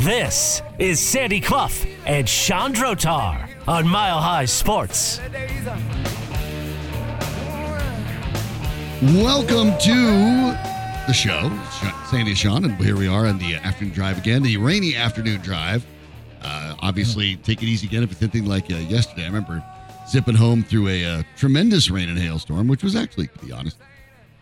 This is Sandy Clough and Sean Drotar on Mile High Sports. Welcome to the show, Sandy Sean, and here we are on the afternoon drive again, the rainy afternoon drive. Uh, obviously, take it easy again if it's anything like uh, yesterday. I remember zipping home through a uh, tremendous rain and hailstorm, which was actually, to be honest,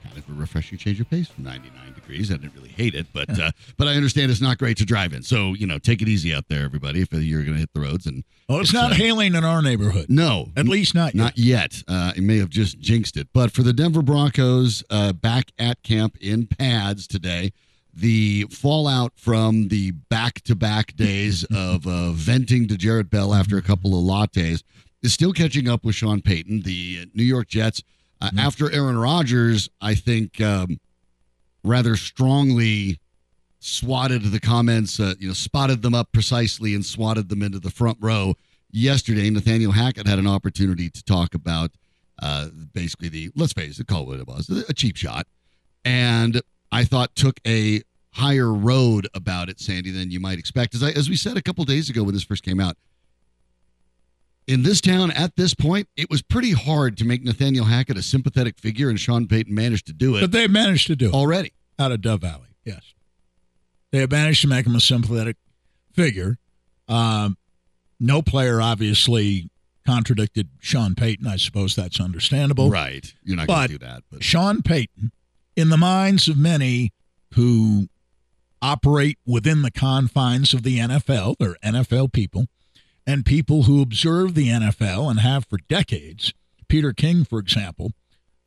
kind of a refreshing change of pace from 99 degrees. I didn't really hate it, but uh, but I understand it's not great to drive in. So you know, take it easy out there, everybody. If you're going to hit the roads and oh, it's, it's not uh, hailing in our neighborhood. No, at least not yet. not yet. Uh, it may have just jinxed it. But for the Denver Broncos, uh, back at camp in pads today. The fallout from the back-to-back days of uh, venting to Jarrett Bell after a couple of lattes is still catching up with Sean Payton. The New York Jets uh, mm-hmm. After Aaron Rodgers, I think um, rather strongly swatted the comments, uh, you know, spotted them up precisely and swatted them into the front row. Yesterday, Nathaniel Hackett had an opportunity to talk about uh, basically the, let's face it, call it what it was, a cheap shot. And I thought took a higher road about it, Sandy, than you might expect. As, I, as we said a couple days ago when this first came out, in this town at this point, it was pretty hard to make Nathaniel Hackett a sympathetic figure, and Sean Payton managed to do it. But they managed to do it already out of Dove Valley. Yes, they have managed to make him a sympathetic figure. Um, no player obviously contradicted Sean Payton. I suppose that's understandable. Right, you're not going to do that. But Sean Payton, in the minds of many who operate within the confines of the NFL, they're NFL people and people who observe the NFL and have for decades. Peter King, for example,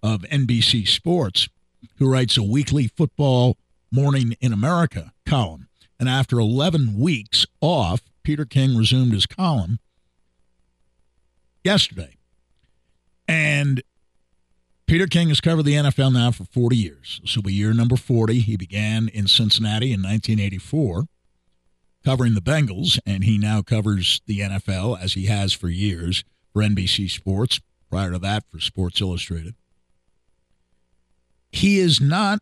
of NBC Sports, who writes a weekly football morning in America column. And after 11 weeks off, Peter King resumed his column yesterday. And Peter King has covered the NFL now for 40 years. This will be year number 40. He began in Cincinnati in 1984 covering the Bengals, and he now covers the NFL as he has for years for NBC Sports, prior to that for Sports Illustrated. He is not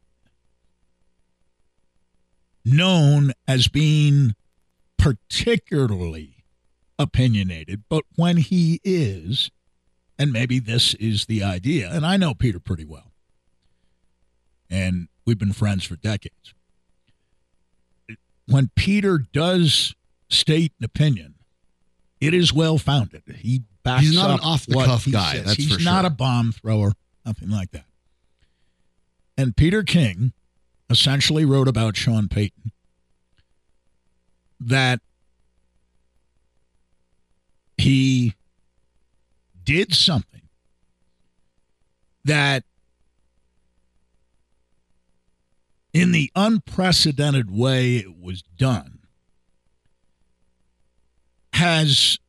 known as being particularly opinionated, but when he is, and maybe this is the idea, and I know Peter pretty well, and we've been friends for decades when Peter does state an opinion, it is well founded. He backs He's not an off the cuff guy. Says. That's He's for not sure. a bomb thrower, nothing like that. And Peter King essentially wrote about Sean Payton that he did something that in the unprecedented way it was done, has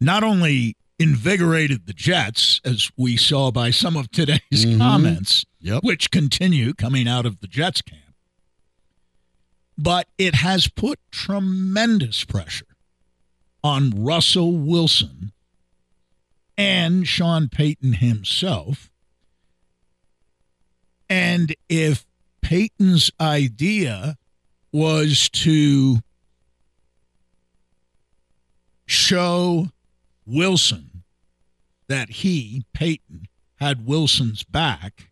not only invigorated the Jets, as we saw by some of today's mm-hmm. comments, yep. which continue coming out of the Jets camp, but it has put tremendous pressure on Russell Wilson and Sean Payton himself. And if Payton's idea was to show Wilson that he, Payton, had Wilson's back,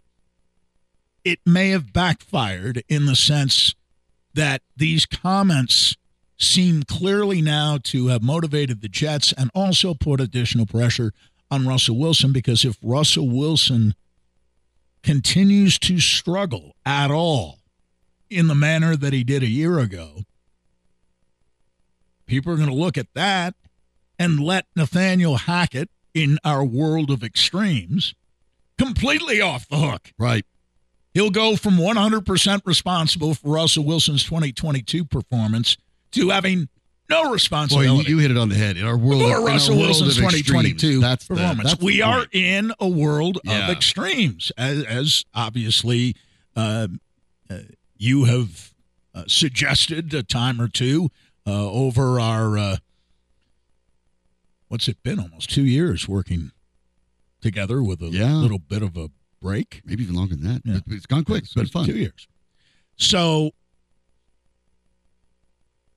it may have backfired in the sense that these comments seem clearly now to have motivated the Jets and also put additional pressure on Russell Wilson because if Russell Wilson continues to struggle at all in the manner that he did a year ago, people are going to look at that and let Nathaniel Hackett in our world of extremes completely off the hook. Right. He'll go from 100% responsible for Russell Wilson's 2022 performance to having no Boy, responsibility you, you hit it on the head. In our world, for of, Russell world Wilson's of 2022 that's the- performance. that's we are in a world Yeah. of extremes, as, as obviously uh, uh, you have uh, suggested a time or two uh, over our uh, what's it been almost two years working together with a Yeah. little bit of a break. maybe even longer than that. Yeah. But It's gone quick. It's been fun. Two years. So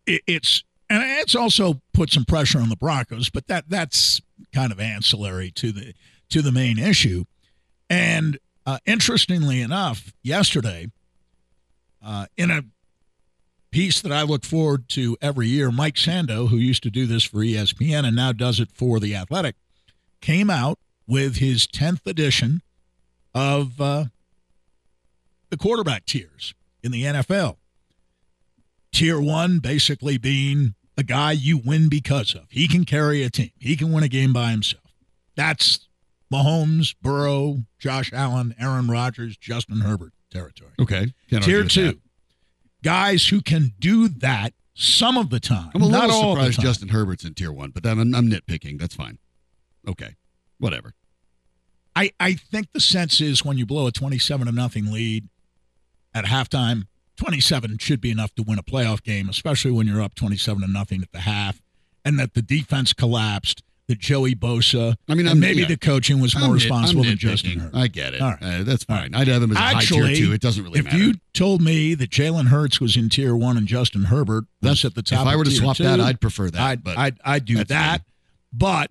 it, it's and it's also put some pressure on the Broncos, but that that's kind of ancillary to the to the main issue. And uh, interestingly enough, yesterday, uh, in a piece that I look forward to every year, Mike Sando, who used to do this for ESPN and now does it for the Athletic, came out with his tenth edition of uh, the quarterback tiers in the NFL. Tier one basically being a guy you win because of. He can carry a team, he can win a game by himself. That's Mahomes, Burrow, Josh Allen, Aaron Rodgers, Justin Herbert territory. Okay. Tier two, that. guys who can do that some of the time. I'm a not little the surprised. Justin Herbert's in tier one, but then I'm, I'm nitpicking. That's fine. Okay. Whatever. I, I think the sense is when you blow a 27 to nothing lead at halftime, 27 should be enough to win a playoff game, especially when you're up 27 to nothing at the half, and that the defense collapsed, that Joey Bosa, I mean, maybe yeah. the coaching was more I'm responsible than Justin. Herbert. I get it. All right. Uh, that's All fine. right. I'd have him as a Actually, high tier two. It doesn't really if matter. If you told me that Jalen Hurts was in tier one and Justin Herbert That's- at the top, if I were to swap two, that, I'd prefer that. I'd, but I'd, I'd do that. But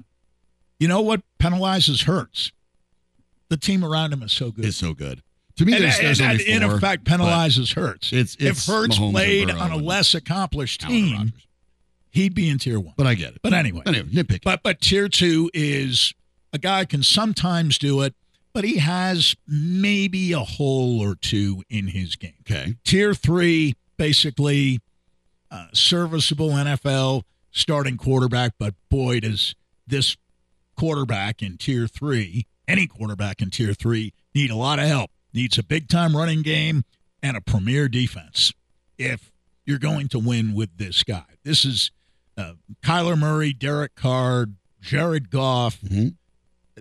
you know what penalizes Hurts? The team around him is so good. it's so good. To me, and, there's, there's and- and in effect penalizes Hurts. It's, if it's Hurts Mahomes played on a less accomplished team, he'd be in tier one. But I get it. But anyway, Anyway, nitpicking. but but tier two is a guy can sometimes do it, but he has maybe a hole or two in his game. okay. Tier three, basically uh, serviceable NFL starting quarterback, but boy, does this quarterback in tier three, any quarterback in tier three, need a lot of help. Needs a big time running game and a premier defense if you're going to win with this guy. This is uh, Kyler Murray, Derek Carr, Jared Goff Mhm.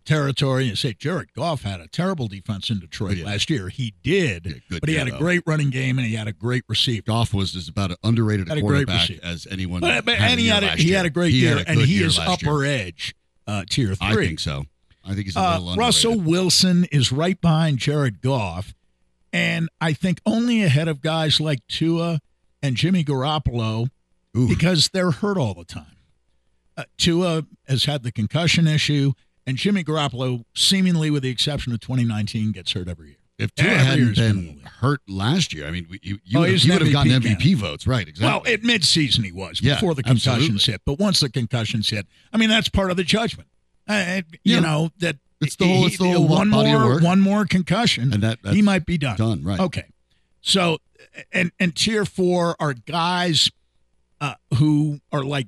territory. You say Jared Goff had a terrible defense in Detroit Yeah. last year. He did, Yeah, but he had a great running game and he had a great receiver. Goff was just about an underrated Had a a great quarterback as anyone. But, but and he had a, he had a great He year, a and good he year is last year. upper edge uh, tier three. I think so. I think he's a Uh, Russell. Wilson is right behind Jared Goff, and I think only ahead of guys like Tua and Jimmy Garoppolo Ooh. because they're hurt all the time. Uh, Tua has had the concussion issue, and Jimmy Garoppolo, seemingly with the exception of 2019, gets hurt every year. If Tua hadn't been in the been league. hurt last year, I mean, you, you, Oh, would, you would have gotten MVP MVP votes, right? Exactly. Well, at midseason he was Yeah, before the concussions absolutely. hit, but once the concussions hit, I mean that's part of the judgment. Uh, you Yeah. know that It's the whole- it's the whole one more one more concussion, and that he might be done. done, right? Okay, so and and tier four are guys uh, who are like,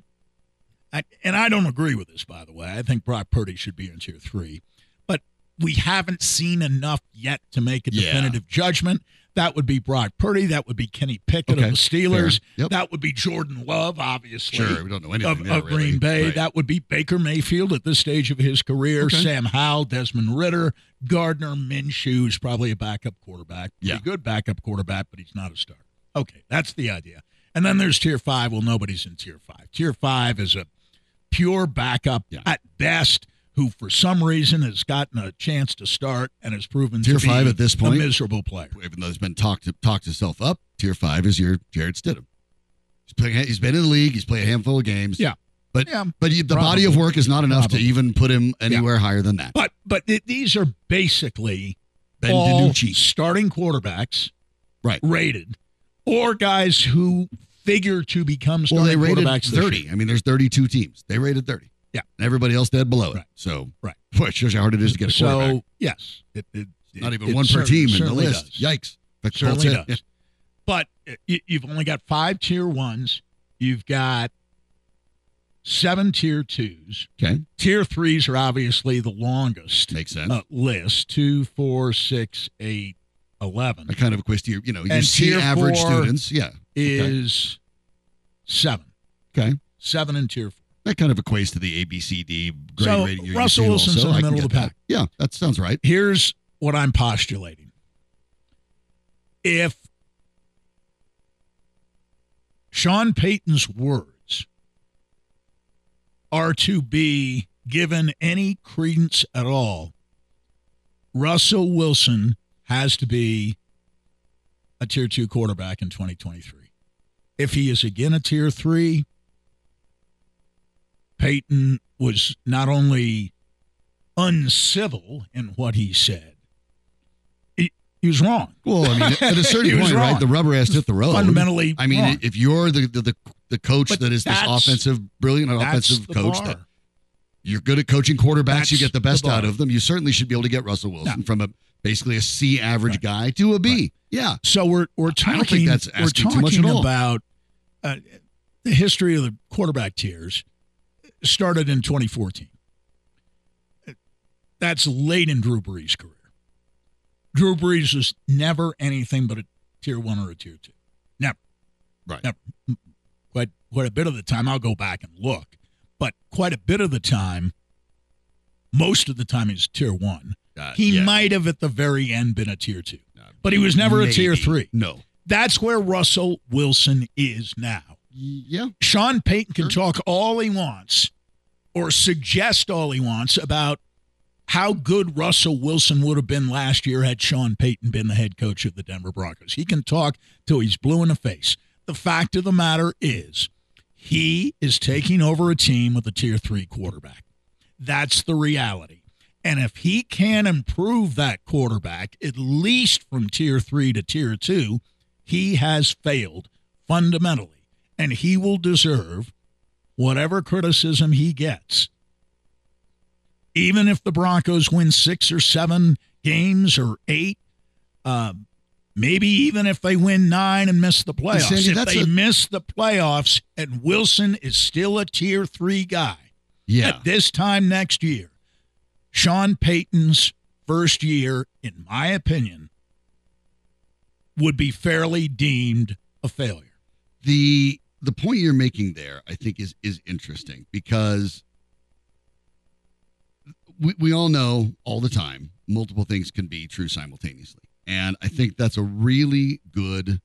I, and I don't agree with this by the way. I think Brock Purdy should be in tier three, but we haven't seen enough yet to make a Yeah. definitive judgment. That would be Brock Purdy. That would be Kenny Pickett Okay, of the Steelers. Yep. That would be Jordan Love, obviously. Sure, we don't know anything Of, there, of really. Green Bay. Right. That would be Baker Mayfield at this stage of his career. Okay. Sam Howell, Desmond Ridder, Gardner Minshew is probably a backup quarterback. Yeah. good backup quarterback, but he's not a starter. Okay, that's the idea. And then there's tier five. Well, nobody's in tier five. Tier five is a pure backup Yeah. at best, who for some reason has gotten a chance to start and has proven Tier to be five at this point? a miserable player. even though he's been talked to, talked himself up, tier five is your Jarrett Stidham. He's playing. He's been in the league. He's played a handful of games. Yeah. but Yeah, but the body of work is not enough Probably. to even put him anywhere higher than that. But but th- these are basically Ben all DiNucci. starting quarterbacks, Right. Rated, or guys who figure to become Well, starting they rated quarterbacks. thirty. I mean, there's 32 teams. They rated 30. Yeah. Everybody else dead below it. Right. So, Right. boy, it shows you how hard it is to get a quarterback. So yes, it, it, Not even one per team in the list. does. Yikes. Certainly does. But uh, you, you've only got five tier ones. You've got seven tier twos. Okay. Tier threes are obviously the longest Makes sense. uh, list two, four, six, eight, eleven that kind of equates to you know, your And tier average four students. Yeah. is seven. Okay. Seven in tier four. That kind of equates to the ABCD grade So, rating. you're Russell Wilson's also. in the middle of the that. Yeah, that sounds right. Here's what I'm postulating. If Sean Payton's words are to be given any credence at all, Russell Wilson has to be a tier two quarterback in 2023. If he is again a tier three, Payton was not only uncivil in what he said, he, he was wrong. Well, I mean, at a certain point, right? The rubber has to hit the road. Fundamentally I mean, wrong. if you're the the, the, the coach But that is this offensive, brilliant offensive coach that you're good at coaching quarterbacks, you get the best the out of them. You certainly should be able to get Russell Wilson No. from a basically a C average Right. guy to a B. Yeah. So we're we're I talking. don't think that's we're talking too much at all. about uh, the history of the quarterback tiers. Started in 2014. That's late in Drew Brees' career. Drew Brees was never anything but a tier one or a tier two. Never. Right. Never. Quite quite a bit of the time. I'll go back and look, but quite a bit of the time. Most of the time, he's tier one. Uh, He yeah. might have at the very end been a tier two, Uh, but he was never a tier three. No. That's where Russell Wilson is now. Yeah. Sean Payton can Sure. talk all he wants or suggest all he wants about how good Russell Wilson would have been last year had Sean Payton been the head coach of the Denver Broncos. He can talk till he's blue in the face. The fact of the matter is, he is taking over a team with a tier three quarterback. That's the reality. And if he can improve that quarterback, at least from tier three to tier two, he has failed fundamentally. And he will deserve whatever criticism he gets. Even if the Broncos win six or seven games or eight, uh, maybe even if they win nine and miss the playoffs. Sandy, if they a- miss the playoffs and Wilson is still a tier three guy, Yeah. at this time next year, Sean Payton's first year, in my opinion, would be fairly deemed a failure. the the point you're making there i think is is interesting because we, we all know all the time multiple things can be true simultaneously. And i think that's a really good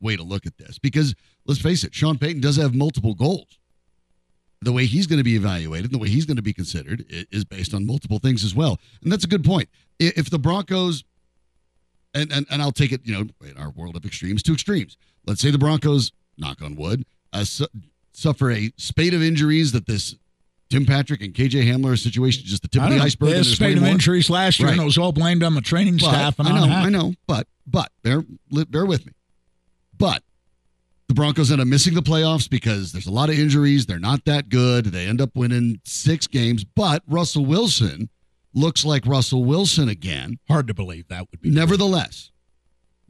way to look at this because let's face it sean payton does have multiple goals. The way he's going to be evaluated the way he's going to be considered is based on multiple things as well. And that's a good point. If the broncos and, and, and I'll take it, you know, in our world of extremes to extremes. Let's say the Broncos, knock on wood, uh, su- suffer a spate of injuries that this Tim Patrick and KJ Hamler situation is just the tip of the iceberg. They had there's spate of injuries last year, and Right. it was all blamed on the training But- staff. And I know, I know, but but bear bear with me. But the Broncos end up missing the playoffs because there's a lot of injuries. They're not that good. They end up winning six games. But Russell Wilson looks like Russell Wilson again. Hard to believe that would be. Nevertheless,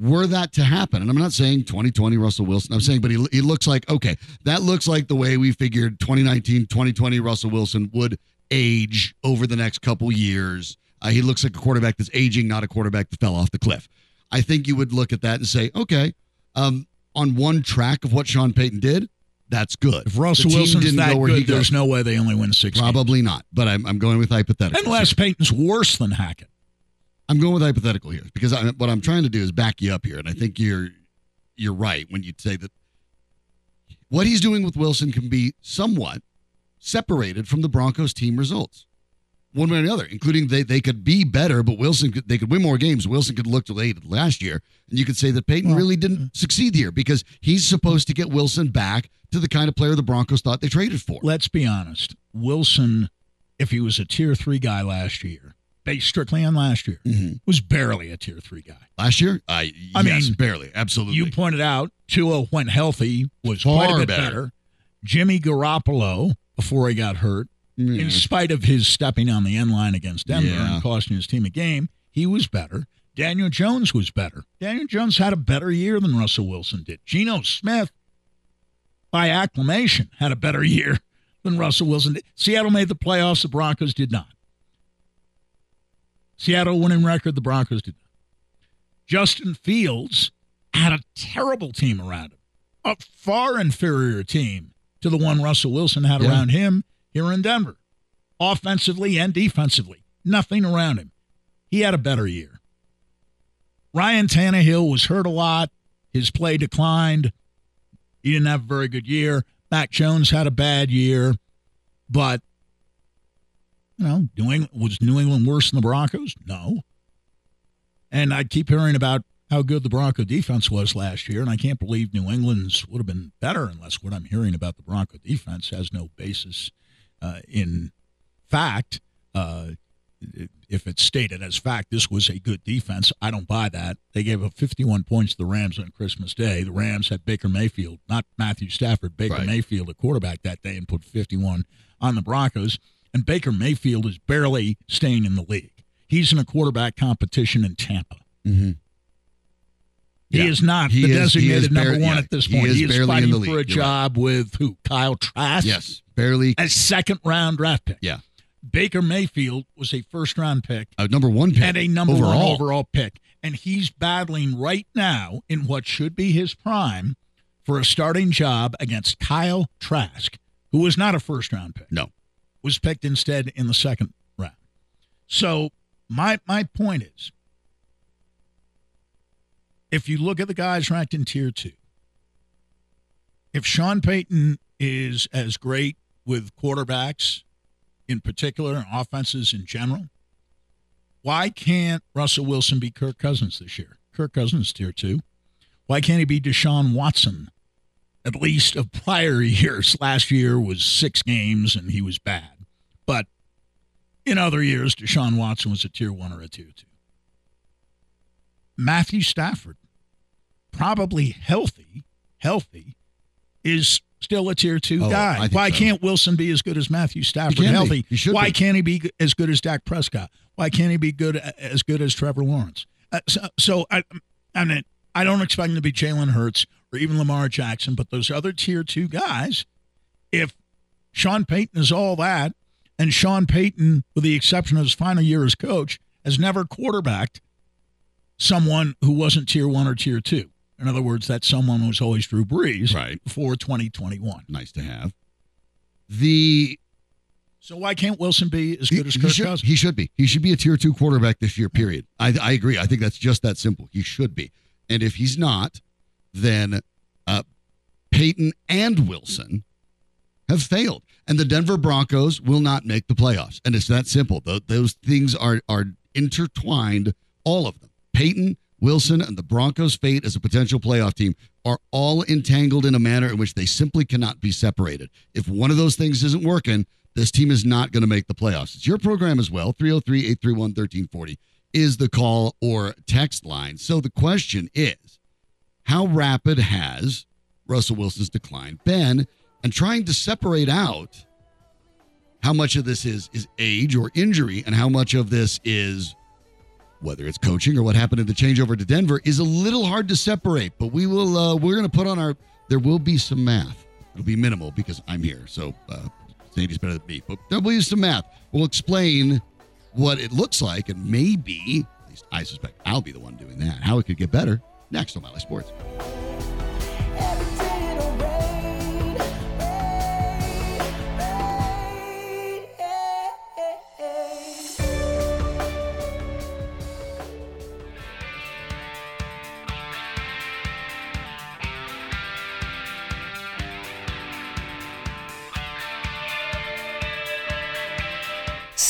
were that to happen, and I'm not saying 2020 Russell Wilson, I'm saying, but he, he looks like, okay, that looks like the way we figured 2019, 2020 Russell Wilson would age over the next couple years. Uh, he looks like a quarterback that's aging, not a quarterback that fell off the cliff. I think you would look at that and say, okay, um, on one track of what Sean Payton did, that's good. If Russell Wilson didn't that go where he good, there's no way they only win six. games. Probably not, but I'm, I'm going with hypothetical. unless Payton's worse than Hackett. I'm going with hypothetical here because I, what I'm trying to do is back you up here, and I think you're you're right when you say that what he's doing with Wilson can be somewhat separated from the Broncos team results, one way or another. Including they they could be better, but Wilson could, they could win more games. Wilson could look delayed last year, and you could say that Payton really didn't uh, succeed here because he's supposed to get Wilson back to the kind of player the Broncos thought they traded for. Let's be honest. Wilson, if he was a tier three guy last year, based strictly on last year, Mhm. was barely a tier three guy. Last year, I I yes, mean, barely, absolutely. You pointed out Tua, when healthy, was quite a bit better. better. Jimmy Garoppolo, before he got hurt, Yeah. in spite of his stepping on the end line against Denver Yeah. and costing his team a game, he was better. Daniel Jones was better. Daniel Jones had a better year than Russell Wilson did. Geno Smith, by acclamation, had a better year than Russell Wilson did. Seattle made the playoffs, the Broncos did not. Seattle winning record, the Broncos did not. Justin Fields had a terrible team around him, a far inferior team to the one Russell Wilson had Yeah. around him here in Denver, offensively and defensively. Nothing around him. He had a better year. Ryan Tannehill was hurt a lot. His play declined. He didn't have a very good year. Mac Jones had a bad year, but you know, New England was New England worse than the Broncos? No. And I keep hearing about how good the Bronco defense was last year, and I can't believe New England's would have been better unless what I'm hearing about the Bronco defense has no basis uh, in fact. Uh, if it's stated as fact, this was a good defense. I don't buy that. They gave up 51 points to the Rams on Christmas Day. The Rams had Baker Mayfield, not Matthew Stafford, Baker Right. Mayfield, a quarterback that day, and put 51 on the Broncos. And Baker Mayfield is barely staying in the league. He's in a quarterback competition in Tampa. Mhm. He Yeah. is not He the is- designated is number one yeah, at this he point. is He is barely in fighting for league. a You're right. job with who? Kyle Trask? Yes, barely. A second round draft pick. Yeah, Baker Mayfield was a first round pick a number one pick and a number overall. one overall pick. And he's battling right now in what should be his prime for a starting job against Kyle Trask, who was not a first round pick. No, Was picked instead in the second round. So my my point is if you look at the guys ranked in tier two, if Sean Payton is as great with quarterbacks in particular and offenses in general, why can't Russell Wilson be Kirk Cousins this year? Kirk Cousins tier two. Why can't he be Deshaun Watson? At least of prior years. Last year was six games and he was bad. But in other years, Deshaun Watson was a tier one or a tier two. Matthew Stafford, probably healthy, healthy, is still a tier two Oh, guy. Why so. can't Wilson be as good as Matthew Stafford be. healthy? He Why be. can't he be as good as Dak Prescott? Why can't he be good as good as Trevor Lawrence? Uh, so, so I, I mean, I don't expect him to be Jalen Hurts or even Lamar Jackson, but those other tier two guys, if Sean Payton is all that, and Sean Payton, with the exception of his final year as coach, has never quarterbacked someone who wasn't tier one or tier two. In other words, that someone was always Drew Brees Right. before 2021. nice to have. The So why can't Wilson be as he, good as he Kirk should, Cousins? he should be. He should be a tier two quarterback this year. Period. I, I agree. I think that's just that simple. He should be. And if he's not, then uh, Payton and Wilson have failed, and the Denver Broncos will not make the playoffs. And it's that simple. Those things are are intertwined. All of them. Payton, Wilson, and the Broncos' fate as a potential playoff team are all entangled in a manner in which they simply cannot be separated. If one of those things isn't working, this team is not going to make the playoffs. It's your program as well. 303 831 1340 is the call or text line. So the question is how rapid has Russell Wilson's decline been? And trying to separate out how much of this is is age or injury and how much of this is whether it's coaching or what happened in the changeover to Denver is a little hard to separate. But we will uh, we're going to put on our there will be some math. It'll be minimal because I'm here, so uh, Sandy's better than me. But there'll be some math. We'll explain what it looks like, and maybe at least I suspect I'll be the one doing that. How it could get better next on Sports.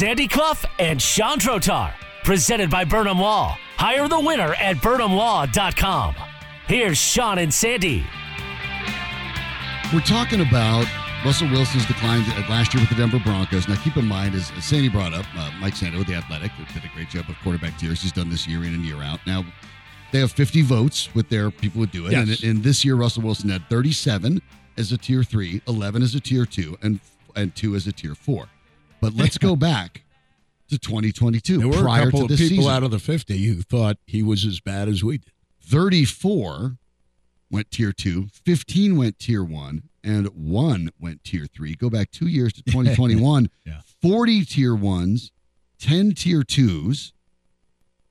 Sandy Clough and Sean Drotar, presented by Burnham Law. Hire the winner at burnhamlaw.com. Here's Sean and Sandy. We're talking about Russell Wilson's decline last year with the Denver Broncos. Now, keep in mind, as as Sandy brought up, uh, Mike Sando with the Athletic who did a great job of quarterback tiers. He's done this year in and year out. Now, they have 50 votes with their people who do it. Yes. And, and this year, Russell Wilson had 37 as a tier three, 11 as a tier two, and and two as a tier four. But let's go back to 2022 There were a couple of people season. out of the 50 who thought he was as bad as we did. 34 went tier two, 15 went tier one, and one went tier three. Go back two years to 2021, Yeah. 40 tier ones, 10 tier twos,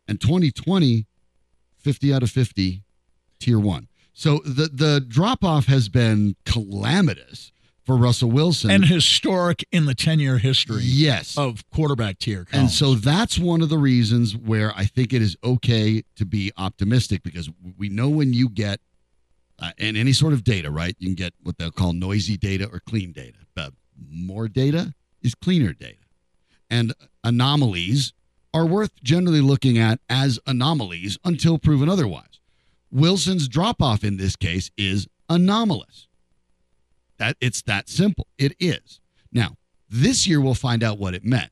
and 2020, 50 out of 50 tier one. So the, the drop off has been calamitous for Russell Wilson. And historic in the 10 year history yes. of quarterback tier. And so that's one of the reasons where I think it is okay to be optimistic because we know when you get uh, in any sort of data, right? You can get what they'll call noisy data or clean data. But more data is cleaner data. And anomalies are worth generally looking at as anomalies until proven otherwise. Wilson's drop off in this case is anomalous. That it's that simple. It is. Now, this year we'll find out what it meant.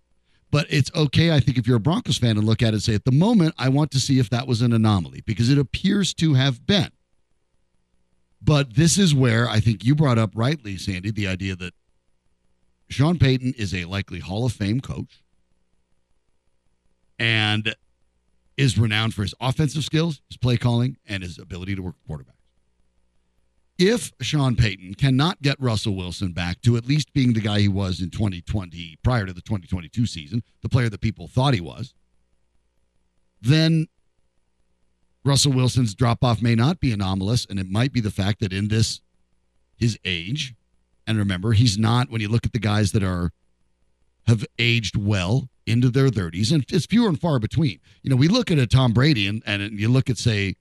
But it's okay, I think, if you're a Broncos fan and look at it and say, at the moment, I want to see if that was an anomaly because it appears to have been. But this is where I think you brought up rightly, Sandy, the idea that Sean Payton is a likely Hall of Fame coach and is renowned for his offensive skills, his play calling, and his ability to work with quarterbacks. If Sean Payton cannot get Russell Wilson back to at least being the guy he was in 2020 prior to the 2022 season, the player that people thought he was, then Russell Wilson's drop off may not be anomalous, and it might be the fact that in this his age, and remember, he's not when you look at the guys that are have aged well into their 30s, and it's fewer and far between. You know, we look at a Tom Brady and, and you look at, say,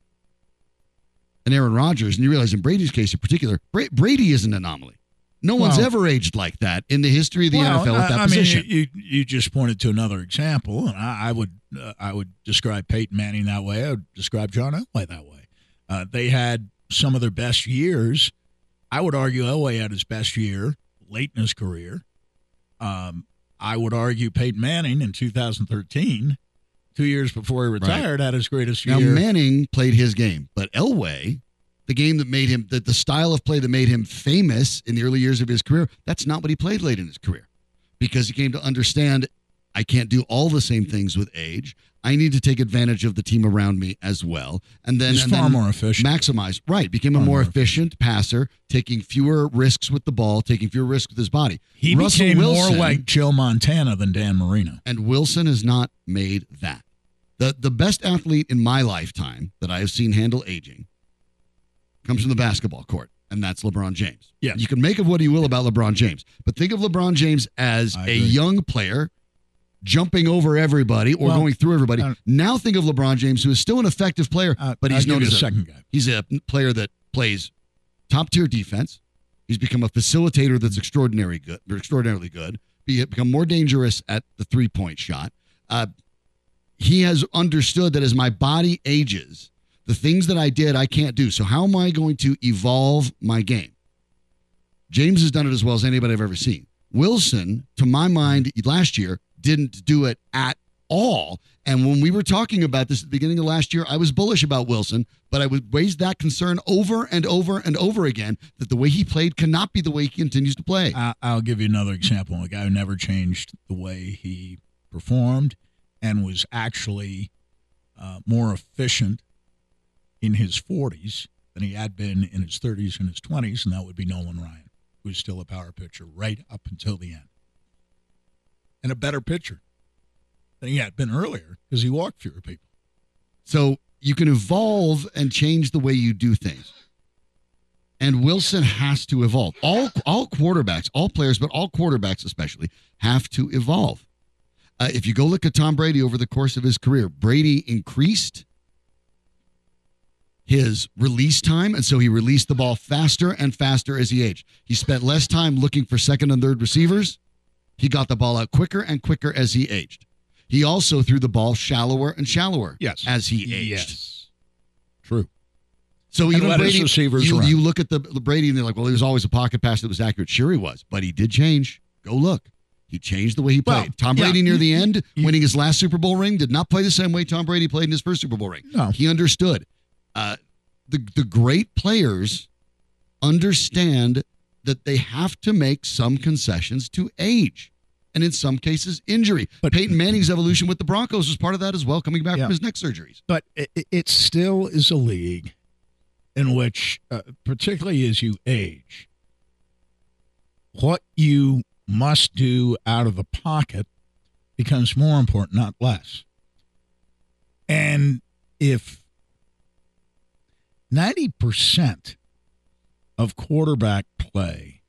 an Aaron Rodgers, and you realize in Brady's case in particular, Bra- Brady is an anomaly. No one's ever aged like that in the history of the Well, NFL at that I, I position. mean, you, you you just pointed to another example, and I, I would uh, I would describe Peyton Manning that way. I would describe John Elway that way. Uh, they had some of their best years. I would argue Elway had his best year late in his career. Um, I would argue Peyton Manning in 2013, two years before he retired, had his greatest Now year. Now Manning played his game, but Elway, the game that made him the, the style of play that made him famous in the early years of his career, that's not what he played late in his career. Because he came to understand I can't do all the same things with age. I need to take advantage of the team around me as well. And then He's and far then more efficient. Maximize. Right. Became a Far more more efficient passer, taking fewer risks with the ball, taking fewer risks with his body. he Russell became Wilson, more like Joe Montana than Dan Marino. and Wilson has not made that. The the best athlete in my lifetime that I have seen handle aging comes from the basketball court, and that's LeBron James. Yes. You can make of what you will about LeBron James, but think of LeBron James as a young player jumping over everybody or Well, going through everybody. now think of LeBron James, who is still an effective player, Uh, but he's known as a second guy. He's a player that plays top tier defense. He's become a facilitator that's extraordinary good, or extraordinarily good. Be become more dangerous at the three point shot. Uh, he has understood that as my body ages, the things that I did I can't do. So how am I going to evolve my game? James has done it as well as anybody I've ever seen. Wilson, to my mind, last year didn't do it at all. And when we were talking about this at the beginning of last year, I was bullish about Wilson, but I would raise that concern over and over and over again that the way he played cannot be the way he continues to play. I'll give you another example. A guy who never changed the way he performed and was actually uh, more efficient in his 40s than he had been in his 30s and his 20s, and that would be Nolan Ryan, who's still a power pitcher right up until the end. And a better pitcher than he had been earlier because he walked fewer people. So you can evolve and change the way you do things. And Wilson has to evolve. All all quarterbacks, all players, but all quarterbacks especially, have to evolve. Uh, if you go look at Tom Brady over the course of his career, Brady increased his release time, and so he released the ball faster and faster as he aged. He spent less time looking for second and third receivers. He got the ball out quicker and quicker as he aged. He also threw the ball shallower and shallower Yes. as he aged. Yes. True. So even Brady, receivers you, you look at the, the Brady and they're like, well, he was always a pocket pass that was accurate. Sure, he was, but he did change. Go look. He changed the way he Well, played. Tom yeah. Brady near the end, winning his last Super Bowl ring, did not play the same way Tom Brady played in his first Super Bowl ring. No. He understood. Uh, the the great players understand that they have to make some concessions to age. and in some cases injury. But- Peyton Manning's evolution with the Broncos was part of that as well, coming back Yeah. from his neck surgeries. but it, it- it still is a league in which, uh, particularly as you age, what you must do out of the pocket becomes more important, not less. And if 90% of quarterback play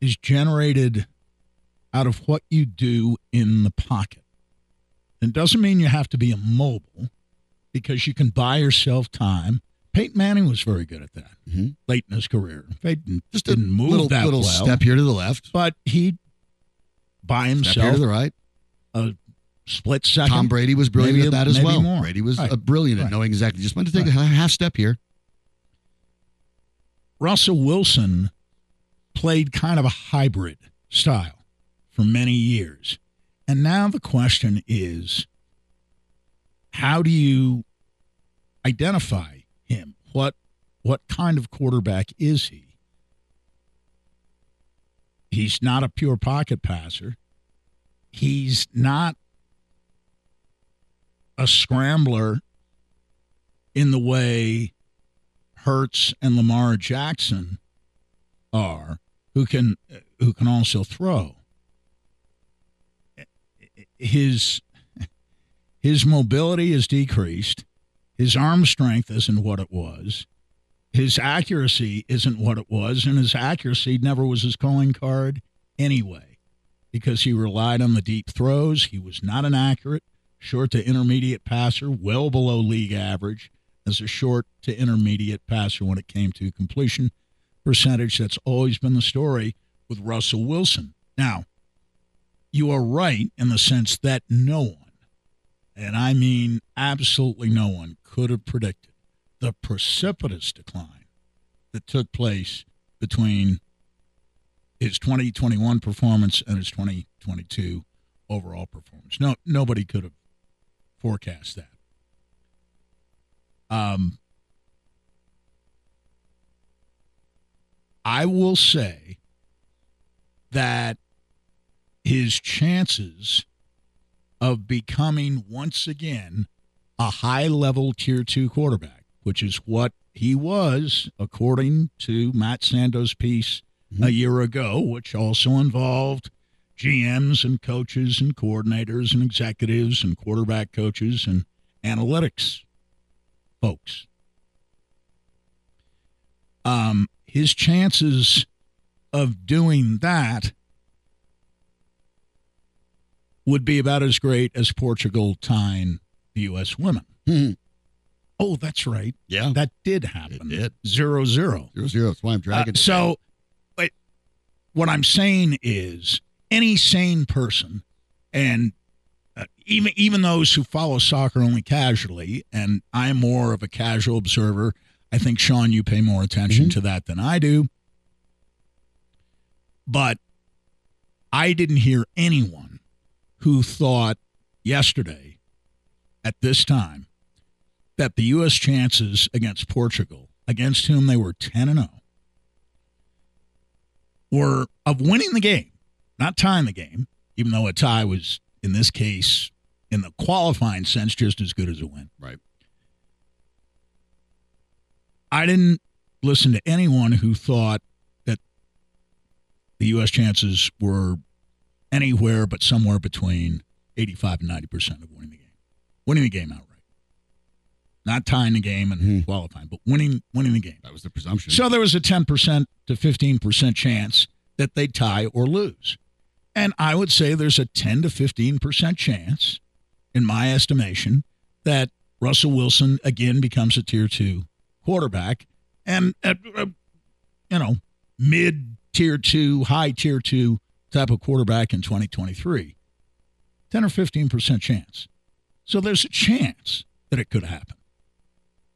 is generated out of what you do in the pocket, it doesn't mean you have to be immobile because you can buy yourself time. Peyton Manning was very good at that Mhm. late in his career. Peyton Just didn't move little, that little well, step here to the left, but he by step here himself to the right. a split second. Tom Brady was brilliant maybe at that as well. more. Brady was Right. brilliant at Right. knowing exactly just when to take Right. a half step here. Russell Wilson played kind of a hybrid style for many years. And now the question is how do you identify him? What what kind of quarterback is he? He's not a pure pocket passer. He's not a scrambler in the way Hurts and Lamar Jackson are, who can who can also throw. His his mobility is decreased. His arm strength isn't what it was. His accuracy isn't what it was, and his accuracy never was his calling card anyway, because he relied on the deep throws. He was not an accurate short to intermediate passer, well below league average as a short to intermediate passer when it came to completion percentage. That's always been the story with Russell Wilson. Now, you are right in the sense that no one, and I mean absolutely no one, could have predicted the precipitous decline that took place between his 2021 performance and his 2022 overall performance. No, nobody could have forecast that. Um, I will say that his chances of becoming once again a high level tier two quarterback, which is what he was, according to Matt Sando's piece a year ago, which also involved GMs and coaches and coordinators and executives and quarterback coaches and analytics folks. Um, his chances of doing that would be about as great as Portugal tying the U.S. women. Mhm. Oh, that's right. Yeah. That did happen. It did. Zero zero. Zero zero. That's why I'm Uh, dragging. it. so, but what I'm saying is, any sane person, and uh, even even those who follow soccer only casually, and I'm more of a casual observer. I think Sean, you pay more attention to that than I do. But I didn't hear anyone who thought yesterday at this time that the U.S. chances against Portugal, against whom they were 10 and 0, were of winning the game, not tying the game, even though a tie was, in this case, in the qualifying sense, just as good as a win. right. I didn't listen to anyone who thought that the U.S. chances were anywhere but somewhere between 85 and 90% of winning the game. Winning the game outright. Not tying the game and Mhm. qualifying, but winning winning the game. That was the presumption. So there was a 10% to 15% chance that they'd tie or lose. And I would say there's a 10 to 15% chance, in my estimation, that Russell Wilson again becomes a tier two quarterback and, uh, uh, you know, mid tier two, high tier two type of quarterback in 2023. 10 or 15% chance. So there's a chance that it could happen.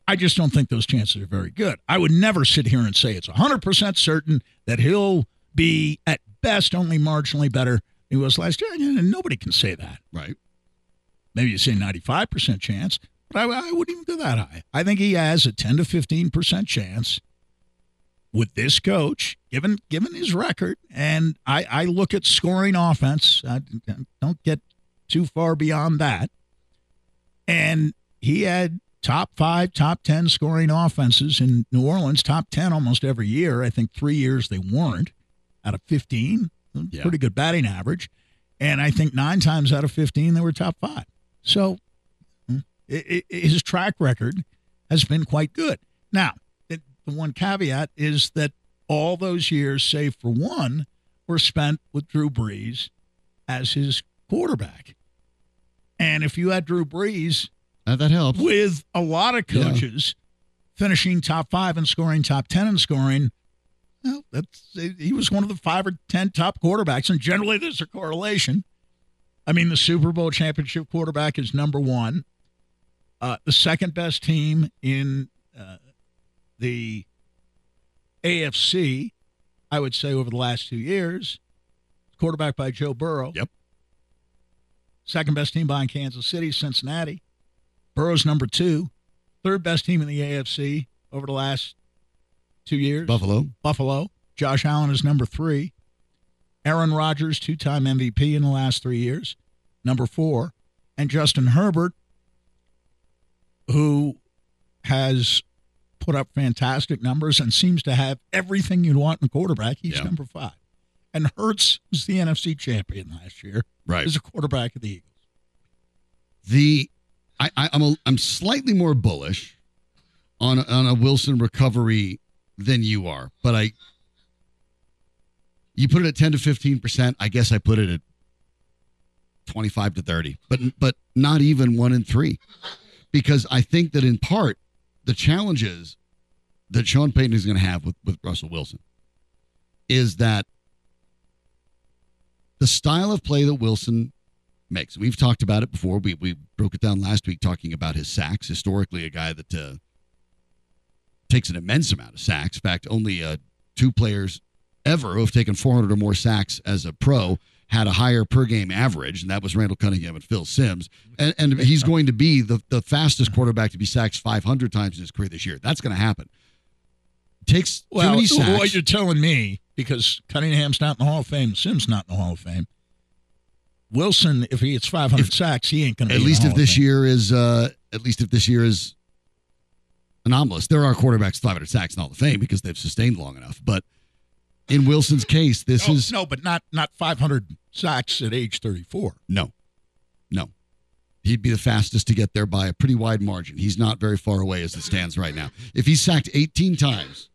I just don't think those chances are very good. I would never sit here and say it's 100% certain that he'll be at best only marginally better than he was last year. And Nobody can say that. right. Maybe you say 95% chance, but I, I wouldn't even go that high. I think he has a 10 to 15% chance with this coach, given given his record, and I, I look at scoring offense. I don't get too far beyond that. And he had top five, top ten scoring offenses in New Orleans, top ten almost every year. I think three years they weren't out of fifteen. Yeah. Pretty good batting average. And I think nine times out of fifteen they were top five. So mm, i i his track record has been quite good. Now, it, the one caveat is that all those years, save for one, were spent with Drew Brees as his quarterback. And if you had Drew Brees Uh, that helps. with a lot of Yeah. coaches finishing top five and scoring top 10 and scoring, well, that's, he was one of the five or 10 top quarterbacks. And generally, there's a correlation. I mean, the Super Bowl championship quarterback is number one. Uh, the second best team in uh, the AFC, I would say, over the last two years, quarterback by Joe Burrow. Yep. Second best team behind Kansas City, Cincinnati. Burrow's number two, third best team in the AFC over the last two years. Buffalo. Buffalo. Josh Allen is number three. Aaron Rodgers, two time MVP in the last three years, number four. And Justin Herbert, who has put up fantastic numbers and seems to have everything you'd want in a quarterback. He's Yeah. number five. And Hurts was the NFC champion last year Right. as a quarterback of the Eagles. The I, I I'm a, I'm slightly more bullish on on a Wilson recovery than you are, but I you put it at 10 to 15 percent. I guess I put it at 25 to 30, but but not even one in three, because I think that in part the challenges that Sean Payton is going to have with with Russell Wilson is that the style of play that Wilson makes. We've talked about it before. We we broke it down last week talking about his sacks. Historically, a guy that uh, takes an immense amount of sacks. In fact, only uh, two players ever who have taken 400 or more sacks as a pro had a higher per game average, and that was Randall Cunningham and Phil Simms. And, and he's going to be the, the fastest quarterback to be sacked 500 times in his career this year. That's going to happen. Takes too Well, many sacks. what you're telling me, because Cunningham's not in the Hall of Fame, Simms not in the Hall of Fame. Wilson, if he hits 500 sacks, he ain't going to. at least if this year is uh at least if this year is anomalous. There are quarterbacks 500 sacks in all the fame because they've sustained long enough but in wilson's case this no, is no, but not not 500 sacks at age 34. no. No. He'd be the fastest to get there by a pretty wide margin. He's not very far away as it stands right now. If he's sacked 18 times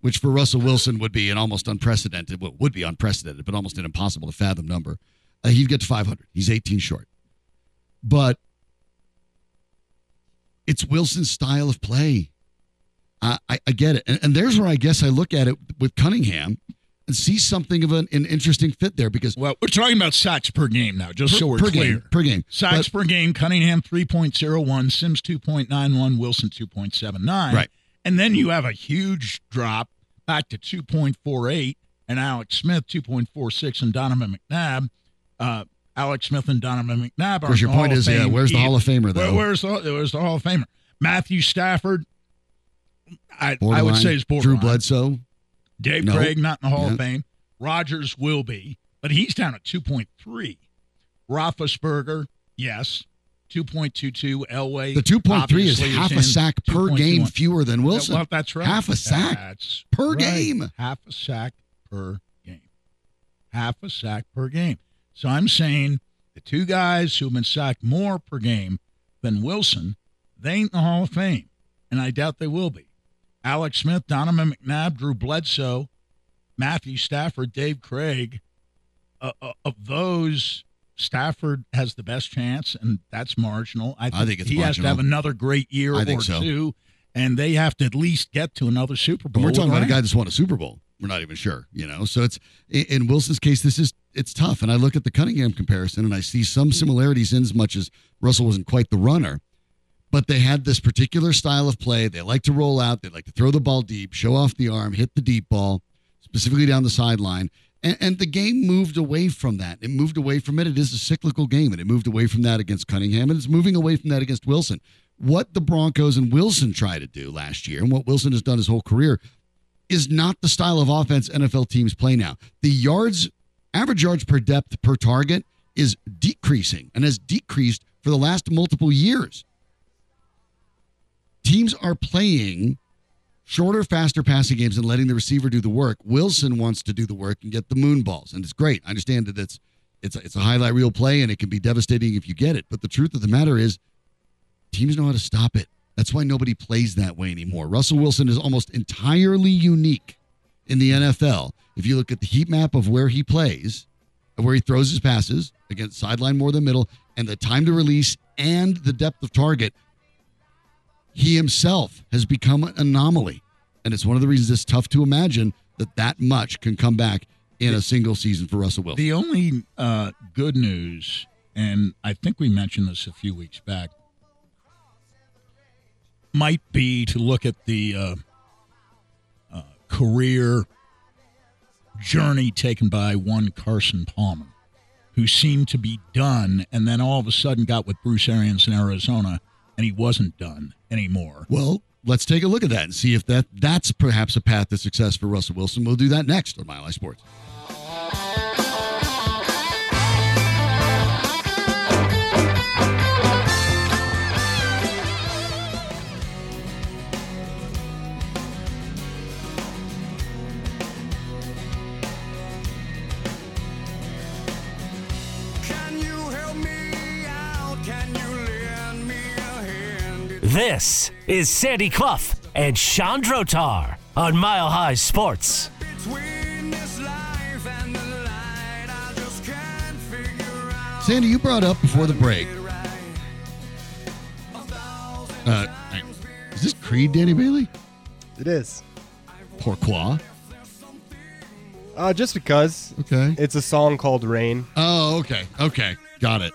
which for russell wilson would be an almost unprecedented well, would be unprecedented but almost an impossible to fathom number uh, he'd get to 500 he's 18 short but it's Wilson's style of play. I, I, I get it. And, and there's where I guess I look at it with Cunningham and see something of an, an interesting fit there because Well, we're talking about sacks per game now, just per, so we're per clear. game, per game. Sacks But- per game, Cunningham 3.01, Simms 2.91, Wilson 2.79. Right. And then you have a huge drop back to 2.48, and Alex Smith 2.46, and Donovan McNabb. Uh, Alex Smith and Donovan McNabb. of course, your point is, yeah, where's the Hall of Famer, though? Where, where's, the, where's the Hall of Famer? Matthew Stafford, I, I would say is borderline. Drew. Bledsoe. Dave No. Krieg not in the Hall Yeah. of Fame. Rodgers will be, but he's down at 2.3. Roethlisberger, yes, 2.22. Elway, The 2.3 is half a sack per game fewer than Wilson. Well, that's right. Half a sack That's per right. game. Half a sack per game. Half a sack per game. So I'm saying the two guys who've been sacked more per game than Wilson, they ain't in the Hall of Fame, and I doubt they will be. Alex Smith, Donovan McNabb, Drew Bledsoe, Matthew Stafford, Dave Krieg. Uh, uh, of those, Stafford has the best chance, and that's marginal. I think, think it's he has to have another great year I think or so. two, and they have to at least get to another Super Bowl. And we're talking about a guy that's won a Super Bowl. We're not even sure, you know. So it's in, Wilson's case, this is it's tough. And I look at the Cunningham comparison, and I see some hmm. similarities in as much as Russell wasn't quite the runner, but they had this particular style of play. They like to roll out. They like to throw the ball deep, show off the arm, hit the deep ball, specifically down the sideline. And, and the game moved away from that. It moved away from it. It is a cyclical game, and it moved away from that against Cunningham, and it's moving away from that against Wilson. What the Broncos and Wilson tried to do last year, and what Wilson has done his whole career, is not the style of offense NFL teams play now. The yards, average yards per depth per target is decreasing and has decreased for the last multiple years. Teams are playing shorter, faster passing games and letting the receiver do the work. Wilson wants to do the work and get the moon balls, and it's great. I understand that it's it's a, it's a highlight reel play and it can be devastating if you get it. But the truth of the matter is, teams know how to stop it. That's why nobody plays that way anymore. Russell Wilson is almost entirely unique in the NFL. If you look at the heat map of where he plays, where he throws his passes against sideline more than middle, and the time to release and the depth of target, he himself has become an anomaly. And it's one of the reasons it's tough to imagine that that much can come back in a single season for Russell Wilson. The only uh, good news, and I think we mentioned this a few weeks back, might be to look at the uh, uh, career journey taken by one Carson Palmer, who seemed to be done, and then all of a sudden got with Bruce Arians in Arizona, and he wasn't done anymore. Well, let's take a look at that and see if that that's perhaps a path to success for Russell Wilson. We'll do that next on Mile High Sports. This is Sandy Clough and Sean Drotar on Mile High Sports. Between this life and the light, I just can't figure out Sandy, you brought up before the break. it right. A thousand Uh, is this Creed, Danny Bailey? It is. Pourquoi? Uh, just because Okay. it's a song called Rain. Oh, okay. Okay. Got it.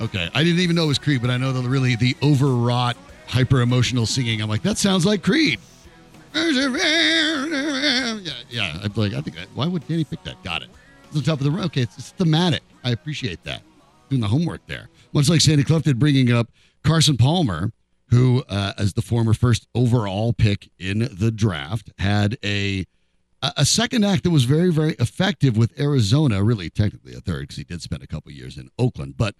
Okay. I didn't even know it was Creed, but I know the really the overwrought, hyper emotional singing. I'm like, that sounds like Creed. Yeah, yeah. I'm like, I think, why would Danny pick that? Got it. It's on top of the road. Okay, it's, it's thematic. I appreciate that. Doing the homework there. Much like Sandy Clough did, bringing up Carson Palmer, who, uh, as the former first overall pick in the draft, had a a second act that was very, very effective with Arizona. Really, technically a third because he did spend a couple years in Oakland. But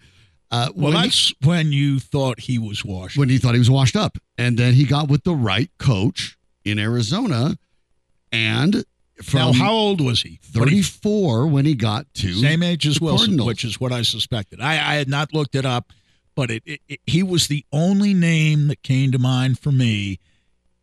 uh, Well, when, he, that's when you thought he was washed. when he thought he was washed up, and then he got with the right coach in Arizona, and from now, how old was he? 34 when he got to Same age as Wilson, Cardinals. which is what I suspected. I, I had not looked it up, but it, it, it- he was the only name that came to mind for me.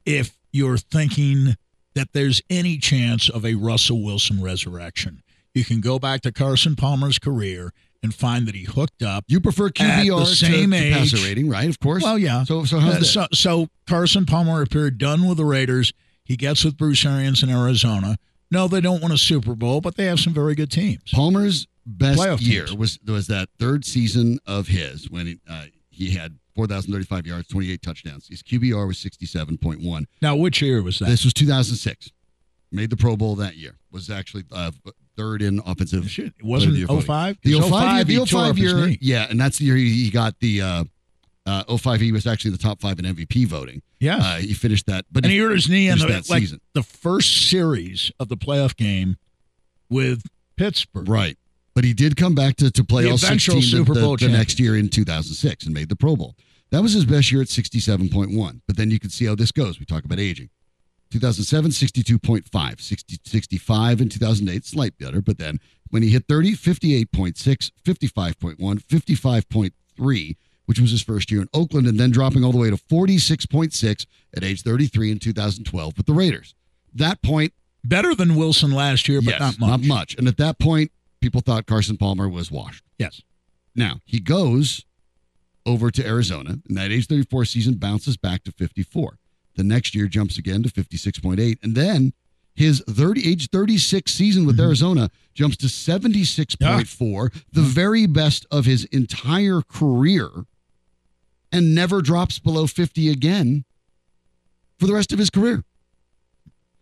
If you're thinking that there's any chance of a Russell Wilson resurrection, you can go back to Carson Palmer's career and find that he hooked up. You prefer QBR to- same to, passer rating, right? Of course. Well, yeah. So, so how's Uh, that? so, so Carson Palmer appeared done with the Raiders. He gets with Bruce Arians in Arizona. No, they don't win a Super Bowl, but they have some very good teams. Palmer's best Playoff year teams. was was that third season of his when he, uh, he had 4,035 yards, 28 touchdowns. His QBR was 67.1. Now, which year was that? This was 2006. Made the Pro Bowl that year. Was actually uh, third in offensive. Shit, it wasn't the voting. 05? The 'Cause 05 year, the 05 year, yeah, and that's the year he, got the uh, uh, 05. He was actually the top five in MVP voting. Yeah. Uh, he finished that, but and he hurt his knee in the, that like, season. the first series of the playoff game with Pittsburgh. Right. But he did come back to, to play The all 16 the- Super the, Bowl the next year in 2006 and made the Pro Bowl. That was his best year at 67.1. But then you can see how this goes. We talk about aging. 2007, 62.5, 60, 65 in 2008, slight better. But then when he hit 30, 58.6, 55.1, 55.3, which was his first year in Oakland, and then dropping all the way to 46.6 at age 33 in 2012 with the Raiders. That point, Better than Wilson last year, but yes, not much. And at that point, people thought Carson Palmer was washed. Yes. Now he goes over to Arizona, and that age 34 season bounces back to 54. The next year jumps again to 56.8, and then his 30 age 36 season with mm-hmm. Arizona jumps to 76.4, the very best of his entire career, and never drops below 50 again for the rest of his career.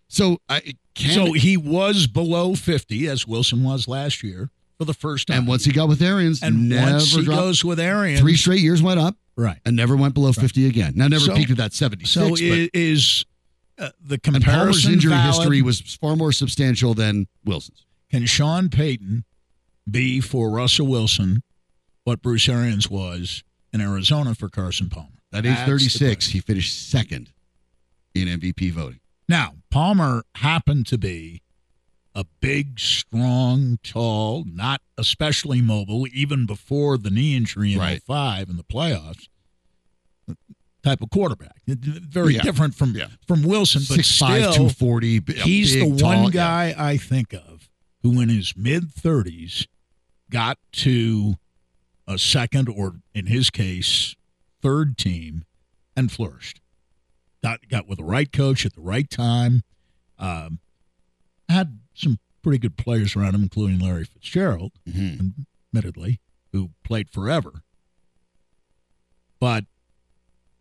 So I can So he was below 50, as Wilson was last year, for the first time. and once he got with Arians, and never once he dropped. goes with Arians, Three straight years went up right. and never went below 50 again. Now, never So- peaked at that seventy. So but is uh, the And Palmer's injury valid. history was far more substantial than Wilson's. Can Sean Payton be for Russell Wilson what Bruce Arians was in Arizona for Carson Palmer? At age That's the 36, he finished second in MVP voting. Now, Palmer happened to be a big, strong, tall, not especially mobile, even before the knee injury in Right. 05 in the playoffs, type of quarterback. Very Yeah. different from, Yeah. from Wilson, but 6'5", still, 240. he's big, the one tall, yeah. guy I think of who, in his mid 30s, got to a second or, in his case, third team and flourished. Got got with the right coach at the right time. Um, had some pretty good players around him, including Larry Fitzgerald, Mhm. admittedly, who played forever. But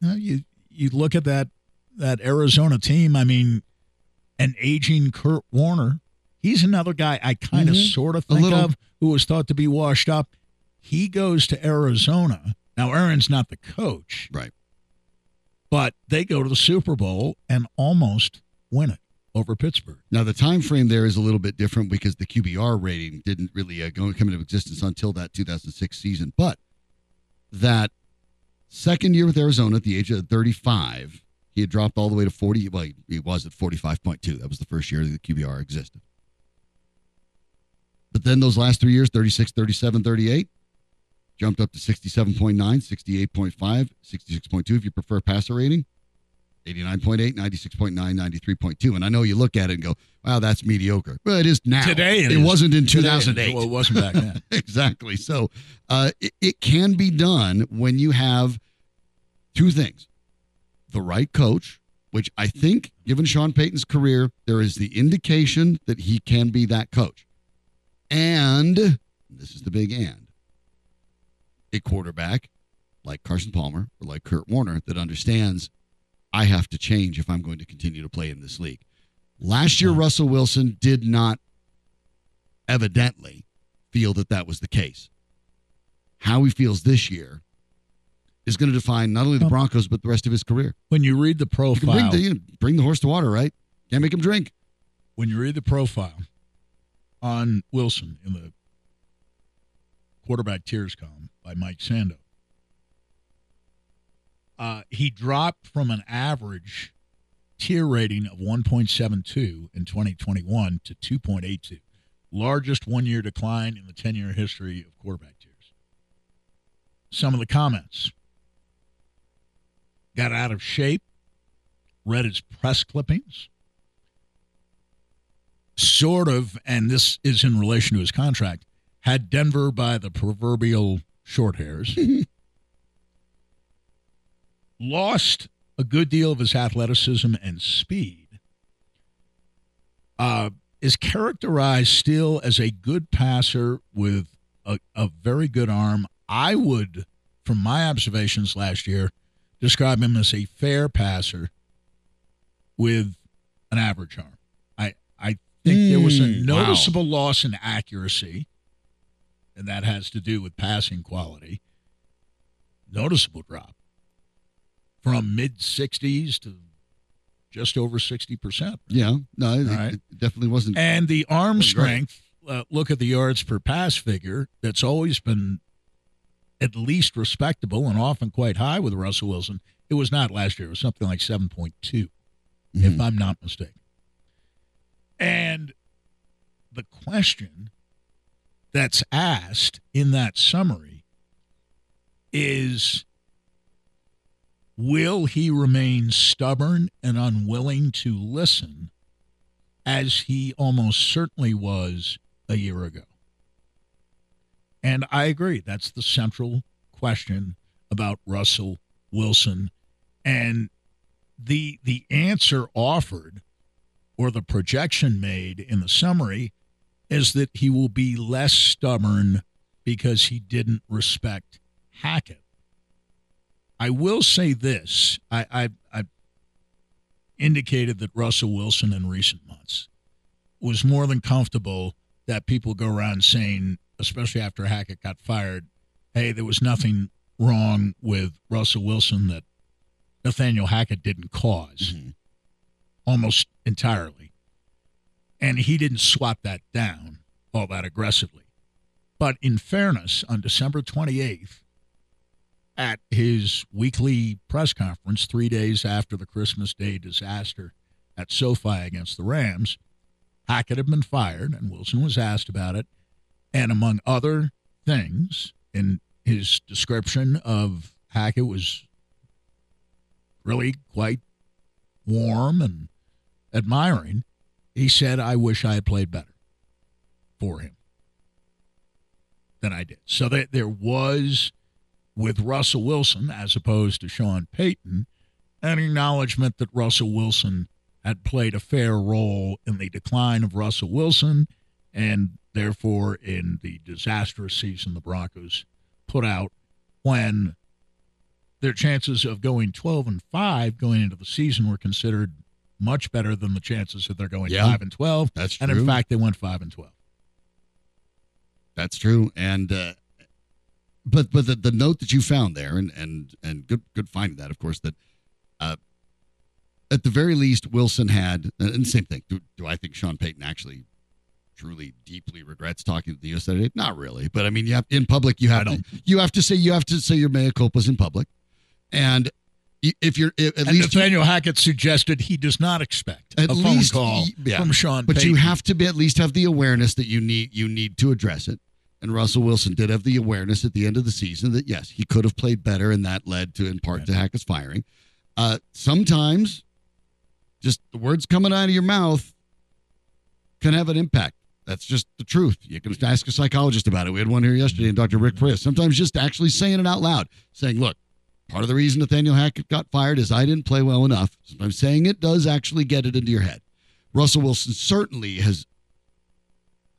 you, know, you you look at that that Arizona team. I mean, an aging Kurt Warner. He's another guy I kind of Mhm. sort of think little. of who was thought to be washed up. He goes to Arizona. Now, Arians not the coach, Right. but they go to the Super Bowl and almost win it over Pittsburgh. Now the time frame there is a little bit different because the QBR rating didn't really uh, go come into existence until that 2006 season. But that second year with Arizona at the age of 35, he had dropped all the way to 40. Well, he- was at 45.2. That was the first year the QBR existed. But then those last three years 36, 37, 38 jumped up to 67.9, 68.5, 66.2 if you prefer passer rating. 89.8, 96.9, 93.2. And I know you look at it and go, wow, that's mediocre. Well, it is now. Today it wasn't in Today- 2008. Well, it wasn't back then. exactly. So uh, it, it can be done when you have two things the right coach, which I think, given Sean Payton's career, there is the indication that he can be that coach. And this is the big and a quarterback like Carson Palmer or like Kurt Warner that understands I have to change if I'm going to continue to play in this league. Last year, Russell Wilson did not evidently feel that that was the case. How he feels this year is going to define not only the Broncos but the rest of his career. When you read the profile, bring the, you know, bring the horse to water, right? Can't make him drink. when you read the profile on Wilson in the quarterback tiers column by Mike Sando, uh, he dropped from an average tier rating of 1.72 in 2021 to 2.82, largest one year decline in the 10 year history of quarterback tiers. Some of the comments. Got out of shape, read his press clippings. Sort of, and this is in relation to his contract, had Denver by the proverbial short hairs, lost a good deal of his athleticism and speed, uh, is characterized still as a good passer with a, a very good arm. I would, from my observations last year, describe him as a fair passer with an average arm. I, I think there was a Mm, wow. noticeable loss in accuracy, and that has to do with passing quality. Noticeable drop from mid 60s to just over 60%. Yeah, no, it, right. it definitely wasn't. And the arm strength, uh, look at the yards per pass figure, that's always been at least respectable and often quite high with Russell Wilson. It was not last year. It was something like 7.2, if Mhm. I'm not mistaken. And the question that's asked in that summary is Will he remain stubborn and unwilling to listen as he almost certainly was a year ago? And I agree. That's the central question about Russell Wilson. And the the answer offered or the projection made in the summary is that he will be less stubborn because he didn't respect Hackett. I will say this. I, I, I indicated that Russell Wilson in recent months was more than comfortable that people go around saying, especially after Hackett got fired, hey, there was nothing wrong with Russell Wilson that Nathaniel Hackett didn't because Mhm. almost entirely. And he didn't swap that down all that aggressively. But in fairness, on December 28th, at his weekly press conference, three days after the Christmas Day disaster at SoFi against the Rams, Hackett had been fired, and Wilson was asked about it. And among other things, in his description of Hackett was really quite warm and admiring. He said, I wish I had played better for him than I did. So that there was, with Russell Wilson, as opposed to Sean Payton, an acknowledgement that Russell Wilson had played a fair role in the decline of Russell Wilson and therefore in the disastrous season the Broncos put out when their chances of going 12 and 5 going into the season were considered much better than the chances that they're going Yeah. 5 and 12 That's and true. in fact they went 5 and 12 That's true. And uh, but but the, the note that you found there, and and and good good finding that, of course, that uh, at the very least Wilson had, and the same thing. Do, do I think Sean Payton actually truly deeply regrets talking to the U.S. Not really, but I mean, you have in public, you have to you have to say you have to say your mea culpas in public, and if you're at and least you- Nathaniel Hackett suggested he does not expect At a phone least call yeah. from Sean but Payton. you have to be at least have the awareness that you need you need to address it. And Russell Wilson did have the awareness at the end of the season that yes, he could have played better, and that led to in part to Hackett's firing. Uh, sometimes, just the words coming out of your mouth can have an impact. That's just the truth. You can ask a psychologist about it. We had one here yesterday, and Dr. Rick Priss. Sometimes just actually saying it out loud, saying, "Look, part of the reason Nathaniel Hackett got fired is I didn't play well enough." Sometimes saying it does actually get it into your head. Russell Wilson certainly has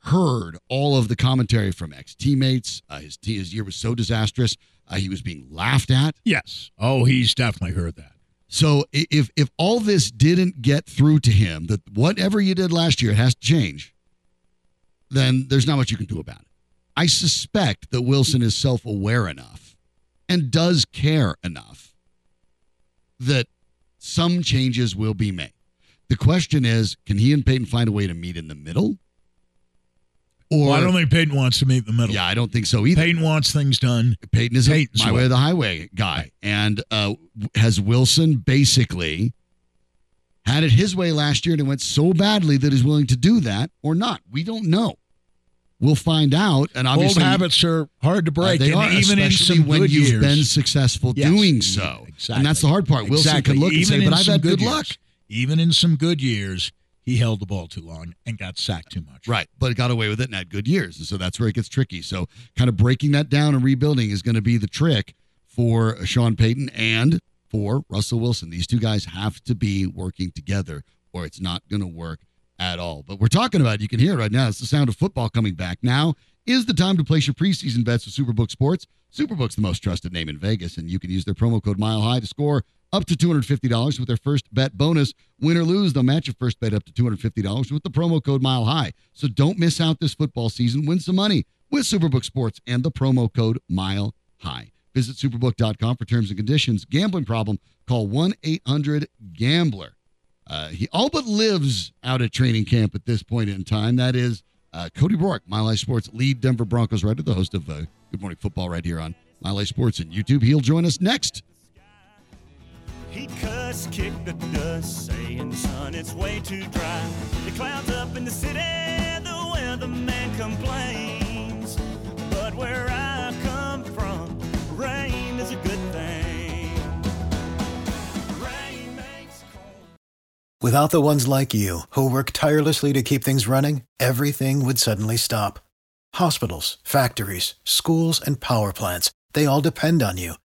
heard all of the commentary from ex teammates. Uh, his, his year was so disastrous. Uh, he was being laughed at. yes oh he's definitely heard that So if if all this didn't get through to him, that whatever you did last year has to change, then there's not much you can do about it. I suspect that Wilson is self aware enough and does care enough that some changes will be made. The question is, can he and Payton find a way to meet in the middle? Or well, I don't think Payton wants to meet in the middle yeah, I don't think so either. Payton wants things done Payton is a Payton's my way. of the highway guy, and uh, has Wilson basically had it his way last year, and it went so badly that he's willing to do that or not? We don't know. We'll find out, and obviously old habits are hard to uh, break they and are, even in especially some when you've years been successful Yes, doing so, exactly. and that's the hard part. Wilson Exactly. can look and say, "But I've had good years, luck." even in some good years he held the ball too long and got sacked too much Right, but got away with it and had good years, and so that's where it gets tricky. So, kind of breaking that down and rebuilding is going to be the trick for Sean Payton and for Russell Wilson. These two guys have to be working together, or it's not going to work at all. But we're talking about, you can hear it right now. It's the sound of football coming back. Now is the time to place your preseason bets with Superbook Sports. Superbook's the most trusted name in Vegas, and you can use their promo code Mile High to score up to $250 with their first bet bonus. Win or lose, they'll match your first bet up to $250 with the promo code Mile High. So don't miss out this football season. Win some money with Superbook Sports and the promo code Mile High. Visit superbook.com for terms and conditions. Gambling problem? Call 1 800 Gambler. Uh, he all but lives out at training camp at this point in time. That is uh, Cody Roark, Mile High Sports lead Denver Broncos writer, the host of uh, Good Morning Football right here on Mile High Sports and YouTube. He'll join us next. He cuss, kick the dust, saying, son, it's way too dry. The clouds up in the city, the weatherman complains. But where I come from, rain is a good thing. Without the ones like you, who work tirelessly to keep things running, everything would suddenly stop. Hospitals, factories, schools, and power plants, they all depend on you.